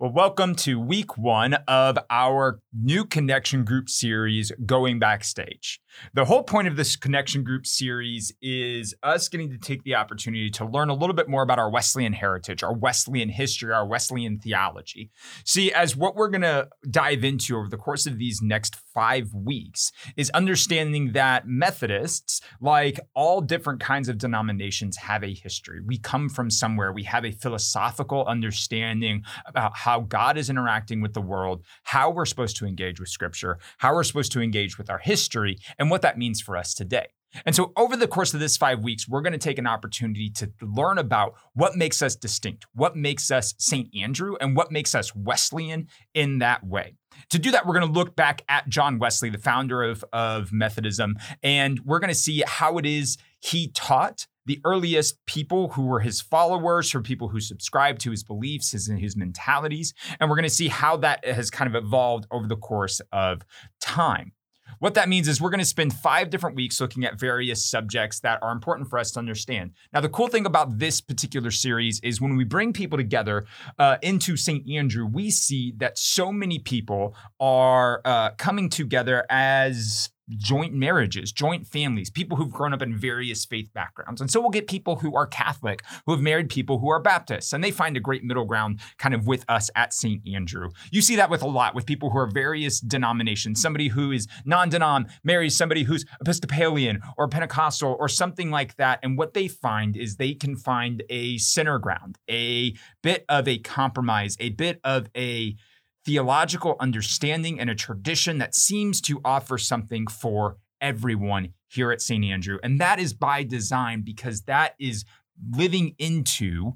Well, welcome to week one of our new connection group series, Going Backstage. The whole point of this connection group series is us getting to take the opportunity to learn a little bit more about our Wesleyan heritage, our Wesleyan history, our Wesleyan theology. See, as what we're going to dive into over the course of these next five weeks is understanding that Methodists, like all different kinds of denominations, have a history. We come from somewhere, we have a philosophical understanding about how God is interacting with the world, how we're supposed to engage with Scripture, how we're supposed to engage with our history, and what that means for us today. And so, over the course of this five weeks, we're going to take an opportunity to learn about what makes us distinct, what makes us St. Andrew, and what makes us Wesleyan in that way. To do that, we're going to look back at John Wesley, the founder of, of Methodism, and we're going to see how it is he taught the earliest people who were his followers, for people who subscribed to his beliefs, his, and his mentalities. And we're going to see how that has kind of evolved over the course of time. What that means is we're going to spend five different weeks looking at various subjects that are important for us to understand. Now, the cool thing about this particular series is when we bring people together uh, into St. Andrew, we see that so many people are uh, coming together as joint marriages, joint families, people who've grown up in various faith backgrounds. And so we'll get people who are Catholic, who have married people who are Baptists, and they find a great middle ground kind of with us at St. Andrew. You see that with a lot with people who are various denominations. Somebody who is non denom marries somebody who's Episcopalian or Pentecostal or something like that. And what they find is they can find a center ground, a bit of a compromise, a bit of a theological understanding and a tradition that seems to offer something for everyone here at St. Andrew. And that is by design because that is living into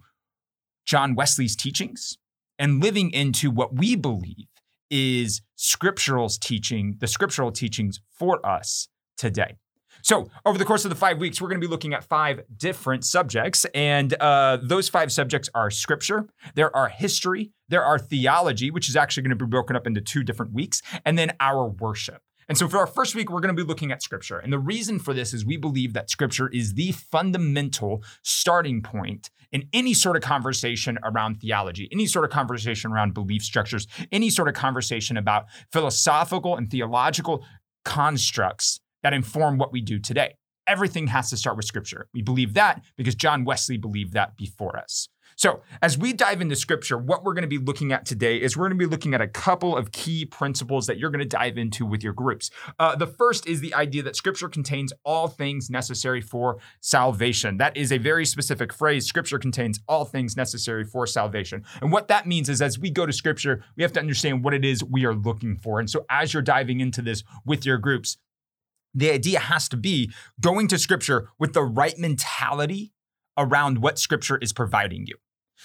John Wesley's teachings and living into what we believe is scriptural's teaching, the scriptural teachings for us today. So, over the course of the five weeks, we're going to be looking at five different subjects. And uh, those five subjects are scripture, there are history, there are theology, which is actually going to be broken up into two different weeks, and then our worship. And so, for our first week, we're going to be looking at scripture. And the reason for this is we believe that scripture is the fundamental starting point in any sort of conversation around theology, any sort of conversation around belief structures, any sort of conversation about philosophical and theological constructs that inform what we do today. Everything has to start with scripture. We believe that because John Wesley believed that before us. So, as we dive into scripture, what we're going to be looking at today is we're going to be looking at a couple of key principles that you're going to dive into with your groups. Uh, the first is the idea that scripture contains all things necessary for salvation. That is a very specific phrase. Scripture contains all things necessary for salvation. And what that means is as we go to scripture, we have to understand what it is we are looking for. And so, as you're diving into this with your groups, the idea has to be going to scripture with the right mentality around what scripture is providing you.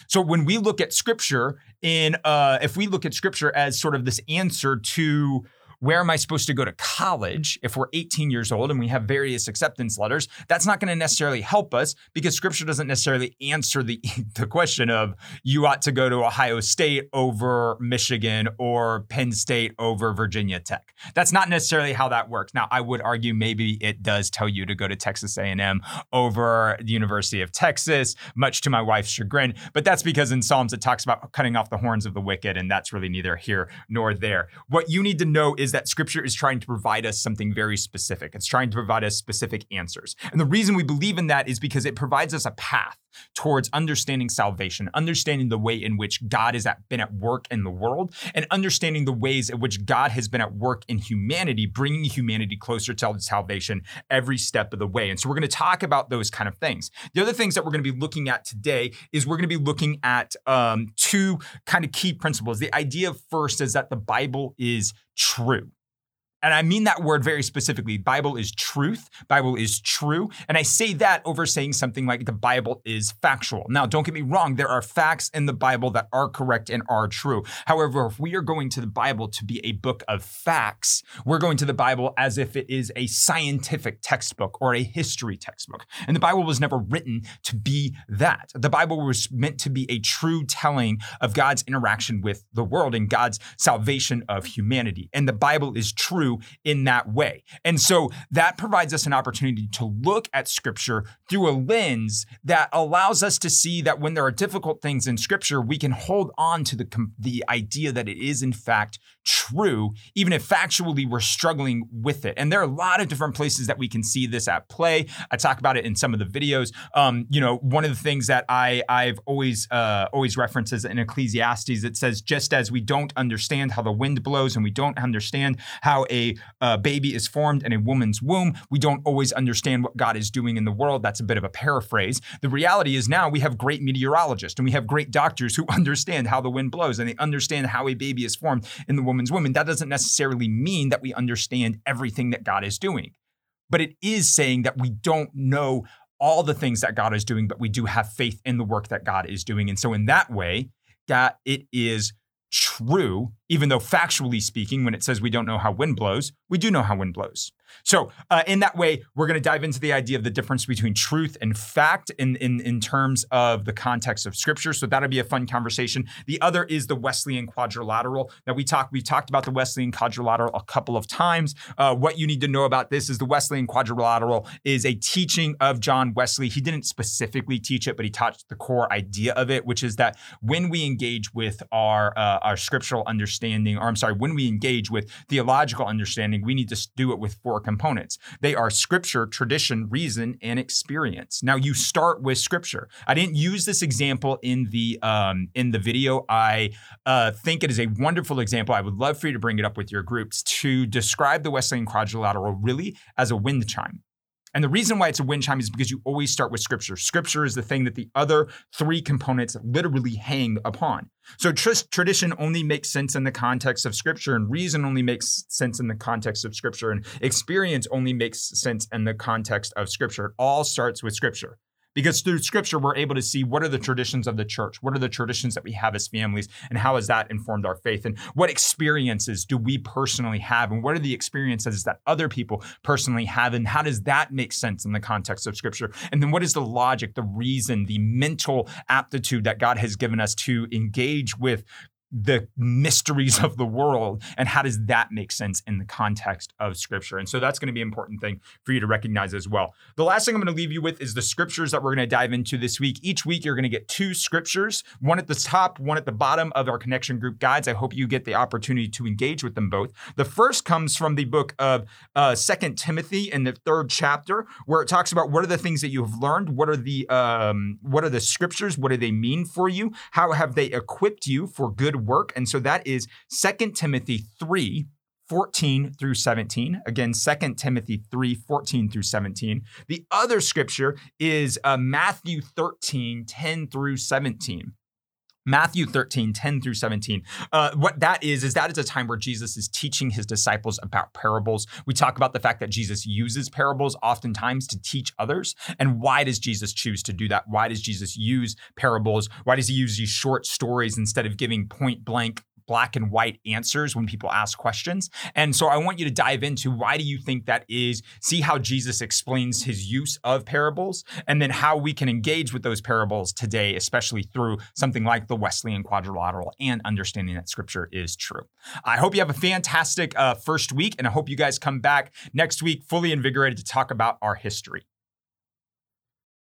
So when we look at scripture in uh if we look at scripture as sort of this answer to where am I supposed to go to college if we're 18 years old and we have various acceptance letters? That's not going to necessarily help us because scripture doesn't necessarily answer the, the question of you ought to go to Ohio State over Michigan or Penn State over Virginia Tech. That's not necessarily how that works. Now, I would argue maybe it does tell you to go to Texas A&M over the University of Texas, much to my wife's chagrin, but that's because in Psalms it talks about cutting off the horns of the wicked and that's really neither here nor there. What you need to know is that scripture is trying to provide us something very specific. It's trying to provide us specific answers. And the reason we believe in that is because it provides us a path towards understanding salvation, understanding the way in which God has been at work in the world, and understanding the ways in which God has been at work in humanity, bringing humanity closer to salvation every step of the way. And so we're going to talk about those kind of things. The other things that we're going to be looking at today is we're going to be looking at um, two kind of key principles. The idea first is that the Bible is true. And I mean that word very specifically. Bible is truth. Bible is true. And I say that over saying something like the Bible is factual. Now, don't get me wrong. There are facts in the Bible that are correct and are true. However, if we are going to the Bible to be a book of facts, we're going to the Bible as if it is a scientific textbook or a history textbook. And the Bible was never written to be that. The Bible was meant to be a true telling of God's interaction with the world and God's salvation of humanity. And the Bible is true in that way. And so that provides us an opportunity to look at scripture through a lens that allows us to see that when there are difficult things in scripture, we can hold on to the, the idea that it is in fact true, even if factually we're struggling with it. And there are a lot of different places that we can see this at play. I talk about it in some of the videos. Um, you know, one of the things that I I've always uh, always references in Ecclesiastes, it says, just as we don't understand how the wind blows and we don't understand how a uh, baby is formed in a woman's womb, we don't always understand what God is doing in the world. That's a bit of a paraphrase. The reality is now we have great meteorologists and we have great doctors who understand how the wind blows and they understand how a baby is formed in the woman's womb. And that doesn't necessarily mean that we understand everything that God is doing. But it is saying that we don't know all the things that God is doing, but we do have faith in the work that God is doing. And so, in that way, that it is true, even though factually speaking, when it says we don't know how wind blows, we do know how wind blows. So, uh, in that way, we're going to dive into the idea of the difference between truth and fact in, in, in terms of the context of Scripture. So that'll be a fun conversation. The other is the Wesleyan quadrilateral. Now we talked we talked about the Wesleyan quadrilateral a couple of times. Uh, what you need to know about this is the Wesleyan quadrilateral is a teaching of John Wesley. He didn't specifically teach it, but he taught the core idea of it, which is that when we engage with our uh, our scriptural understanding, or I'm sorry, when we engage with theological understanding, we need to do it with four components. They are scripture, tradition, reason, and experience. Now you start with scripture. I didn't use this example in the um, in the video. I uh, think it is a wonderful example. I would love for you to bring it up with your groups to describe the Wesleyan quadrilateral really as a wind chime. And the reason why it's a wind chime is because you always start with scripture. Scripture is the thing that the other three components literally hang upon. So tr- tradition only makes sense in the context of scripture, and reason only makes sense in the context of scripture, and experience only makes sense in the context of scripture. It all starts with scripture. Because through scripture, we're able to see what are the traditions of the church? What are the traditions that we have as families? And how has that informed our faith? And what experiences do we personally have? And what are the experiences that other people personally have? And how does that make sense in the context of scripture? And then what is the logic, the reason, the mental aptitude that God has given us to engage with the mysteries of the world and how does that make sense in the context of scripture? And so that's going to be an important thing for you to recognize as well. The last thing i'm going to leave you with is the scriptures that we're going to dive into this week. Each week you're going to get two scriptures one at the top one at the bottom of our connection group guides. I hope you get the opportunity to engage with them both. The first comes from the book of uh, second timothy in the third chapter where it talks about what are the things that you have learned what are the um, what are the scriptures what do they mean for you how have they equipped you for good work. And so that is 2 Timothy 3. 14 through 17. Again, 2 Timothy 3 14 through 17. The other scripture is uh, Matthew 13 10 through 17. Matthew 13, 10 through 17. Uh, what that is, is that is a time where Jesus is teaching his disciples about parables. We talk about the fact that Jesus uses parables oftentimes to teach others. And why does Jesus choose to do that? Why does Jesus use parables? Why does he use these short stories instead of giving point blank black and white answers when people ask questions. And so I want you to dive into why do you think that is, see how Jesus explains his use of parables, and then how we can engage with those parables today, especially through something like the Wesleyan quadrilateral and understanding that scripture is true. I hope you have a fantastic uh, first week, and I hope you guys come back next week fully invigorated to talk about our history.